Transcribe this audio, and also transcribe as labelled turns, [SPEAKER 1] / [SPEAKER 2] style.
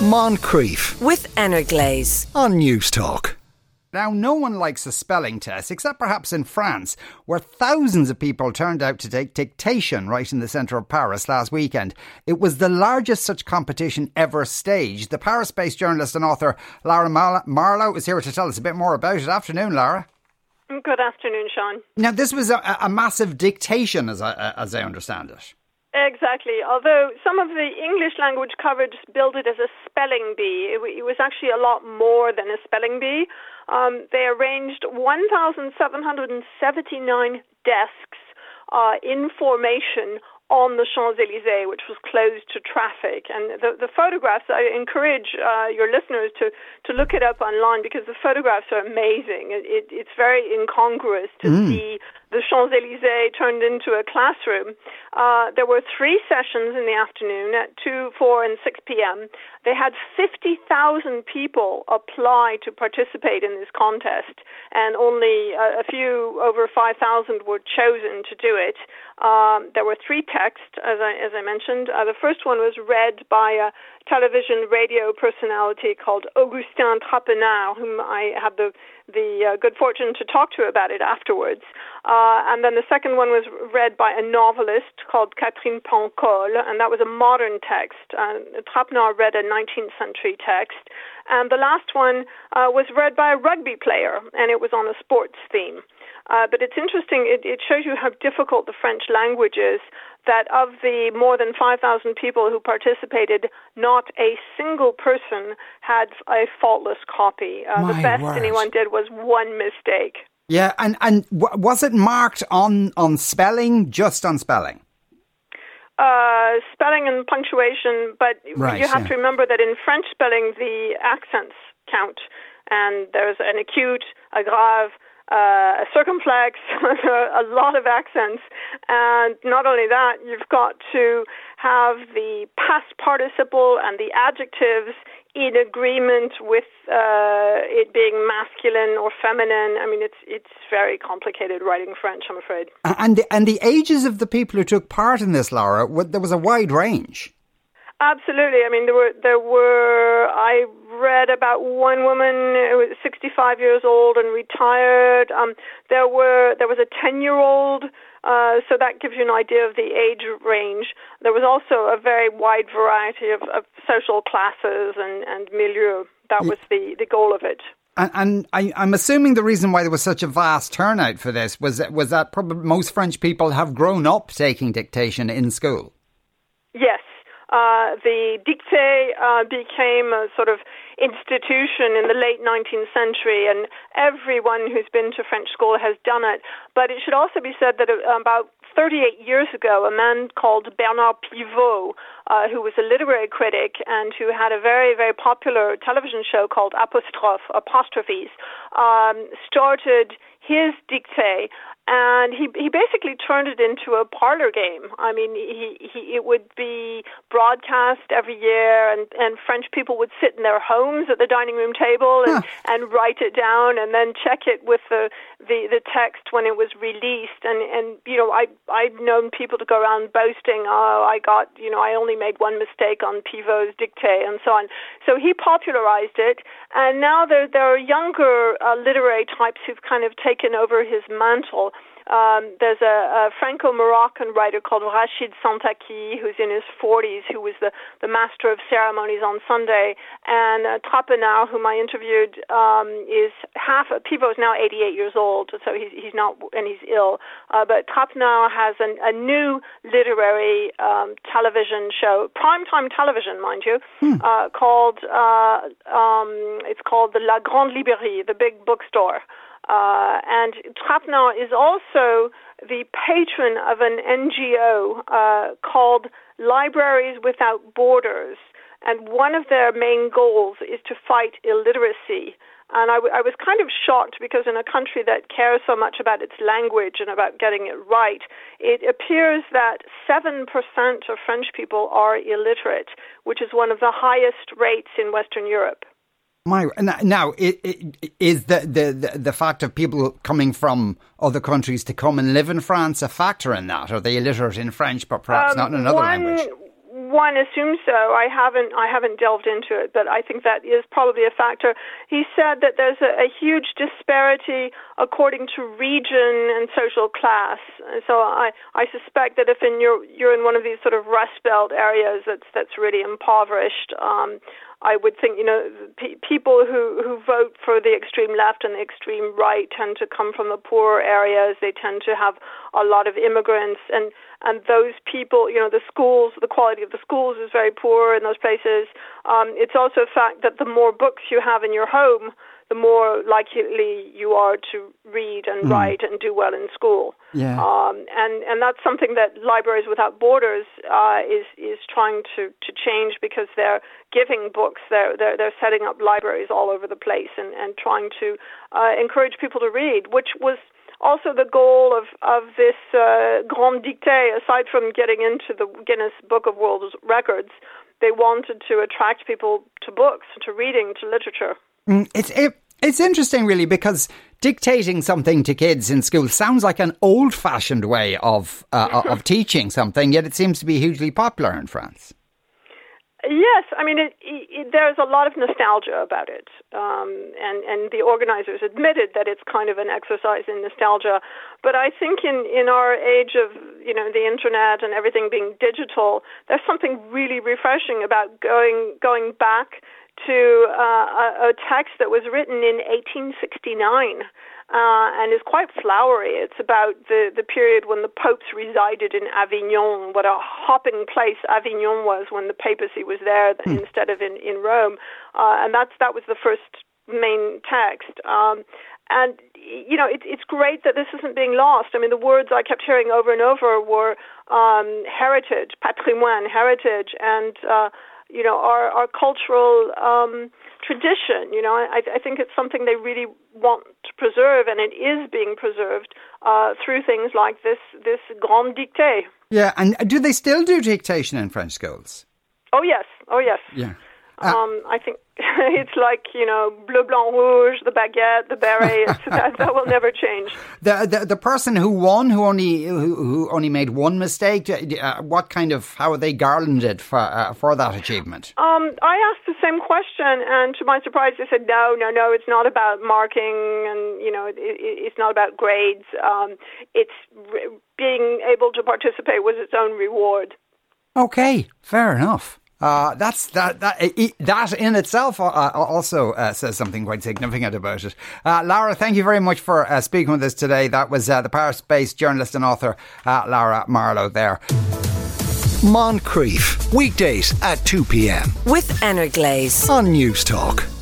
[SPEAKER 1] Moncrieff
[SPEAKER 2] with Energlaze
[SPEAKER 1] on Newstalk.
[SPEAKER 3] Now, no one likes a spelling test, except perhaps in France, where thousands of people turned out to take dictation right in the centre of Paris last weekend. It was the largest such competition ever staged. The Paris based journalist and author Lara Marlowe is here to tell us a bit more about it. Afternoon, Lara.
[SPEAKER 4] Good afternoon, Sean.
[SPEAKER 3] Now, this was a, a massive dictation, as I, as I understand it.
[SPEAKER 4] Exactly. Although some of the English language coverage billed it as a spelling bee, it, it was actually a lot more than a spelling bee. Um, they arranged 1,779 desks uh, in formation on the Champs Elysees, which was closed to traffic. And the, the photographs, I encourage uh, your listeners to, to look it up online because the photographs are amazing. It, it, it's very incongruous to mm. see the Champs Elysees turned into a classroom. Uh, there were three sessions in the afternoon at 2, 4, and 6 p.m. They had 50,000 people apply to participate in this contest, and only a, a few over 5,000 were chosen to do it. Um, there were three texts, as I, as I mentioned. Uh, the first one was read by a television radio personality called Augustin Trapenard, whom I had the the uh, good fortune to talk to about it afterwards. Uh, and then the second one was read by a novelist called Katherine Pancol, and that was a modern text. Uh, Trapenard read a 19th century text. And the last one uh, was read by a rugby player, and it was on a sports theme. Uh, but it's interesting, it, it shows you how difficult the French language is that of the more than 5,000 people who participated, not a single person had a faultless copy. Uh, the best word. anyone did was one mistake.
[SPEAKER 3] Yeah, and, and was it marked on, on spelling, just on spelling?
[SPEAKER 4] Uh, spelling and punctuation, but right, you have yeah. to remember that in French spelling, the accents count. And there's an acute, a grave, uh, a circumflex, a lot of accents. And not only that, you've got to have the past participle and the adjectives in agreement with uh, it being masculine or feminine. I mean, it's it's very complicated writing French, I'm afraid.
[SPEAKER 3] And the, and the ages of the people who took part in this, Laura, there was a wide range.
[SPEAKER 4] Absolutely. I mean, there were there were I about one woman who was 65 years old and retired. Um, there were there was a 10 year old. Uh, so that gives you an idea of the age range. There was also a very wide variety of, of social classes and, and milieu. That was the, the goal of it.
[SPEAKER 3] And, and I, am assuming the reason why there was such a vast turnout for this was that, was that probably most French people have grown up taking dictation in school.
[SPEAKER 4] Yes, uh, the dictée uh, became a sort of institution in the late 19th century, and everyone who's been to French school has done it. But it should also be said that uh, about 38 years ago, a man called Bernard Pivot, uh, who was a literary critic and who had a very, very popular television show called Apostrophe, Apostrophes, um, started his dictée and he he basically turned it into a parlor game. I mean, he, he it would be broadcast every year, and and French people would sit in their homes at the dining room table and huh. and write it down, and then check it with the the the text when it was released. And and you know, I I've known people to go around boasting, oh, I got you know, I only made one mistake on Pivot's dictée, and so on. So he popularized it, and now there there are younger uh, literary types who've kind of taken over his mantle. Um, there's a, a Franco-Moroccan writer called Rachid Santaki, who's in his 40s, who was the, the master of ceremonies on Sunday, and uh, Trapenard, whom I interviewed, um, is half. Pivot is now 88 years old, so he's he's not and he's ill. Uh, but Trapenard has an, a new literary um, television show, primetime television, mind you, hmm. uh, called uh, um, it's called the La Grande Librairie, the big bookstore. Uh, and Trapenard is also the patron of an NGO uh, called Libraries Without Borders. And one of their main goals is to fight illiteracy. And I, w- I was kind of shocked because in a country that cares so much about its language and about getting it right, it appears that 7% of French people are illiterate, which is one of the highest rates in Western Europe.
[SPEAKER 3] My now, it, it, is the, the the fact of people coming from other countries to come and live in France a factor in that? Are they illiterate in French, but perhaps um, not in another
[SPEAKER 4] one,
[SPEAKER 3] language?
[SPEAKER 4] one assumes so. I haven't I haven't delved into it, but I think that is probably a factor. He said that there's a, a huge disparity according to region and social class. So I I suspect that if in you're you're in one of these sort of rust belt areas that's that's really impoverished, um, I would think, you know, pe- people who, who vote for the extreme left and the extreme right tend to come from the poorer areas. They tend to have a lot of immigrants, and and those people, you know, the schools, the quality of the schools is very poor in those places. Um, it's also a fact that the more books you have in your home, the more likely you are to read and mm. write and do well in school.
[SPEAKER 3] Yeah. Um,
[SPEAKER 4] and and that's something that Libraries Without Borders uh, is is trying to, to change because they're giving books. They're, they're they're setting up libraries all over the place and and trying to uh, encourage people to read, which was also the goal of of this uh, Grand Dictée. Aside from getting into the Guinness Book of World Records, they wanted to attract people to books, to reading, to literature.
[SPEAKER 3] Mm, it's it, it's interesting, really, because dictating something to kids in school sounds like an old-fashioned way of uh, of teaching something, yet it seems to be hugely popular in France.
[SPEAKER 4] Yes, I mean it, it, there's a lot of nostalgia about it, um, and and the organizers admitted that it's kind of an exercise in nostalgia. But I think in in our age of you know the internet and everything being digital, there's something really refreshing about going going back to uh, a, a text that was written in 1869. Uh, and is quite flowery. It's about the, the period when the popes resided in Avignon, what a hopping place Avignon was when the papacy was there mm. instead of in, in Rome. Uh, and that's, that was the first main text. Um, and, you know, it, it's great that this isn't being lost. I mean, the words I kept hearing over and over were um, heritage, patrimoine, heritage, and uh, you know, our, our cultural um, tradition. You know, I, I think it's something they really want to preserve, and it is being preserved uh, through things like this this grand dictée.
[SPEAKER 3] Yeah, and do they still do dictation in French schools?
[SPEAKER 4] Oh yes, oh yes.
[SPEAKER 3] Yeah.
[SPEAKER 4] Uh, um, I think it's like you know bleu blanc rouge, the baguette, the beret. that, that will never change.
[SPEAKER 3] The, the the person who won, who only who, who only made one mistake. Uh, what kind of how are they garlanded for uh, for that achievement?
[SPEAKER 4] Um, I asked the same question, and to my surprise, they said no, no, no. It's not about marking, and you know, it, it, it's not about grades. Um, it's re- being able to participate was its own reward.
[SPEAKER 3] Okay, fair enough. Uh, that's that that that in itself uh, uh, also uh, says something quite significant about it. Uh, Laura, thank you very much for uh, speaking with us today. That was the Paris-based journalist and author Lara Marlowe there.
[SPEAKER 1] Moncrieff weekdays at two p.m.
[SPEAKER 2] with Anna Glaze
[SPEAKER 1] on Newstalk.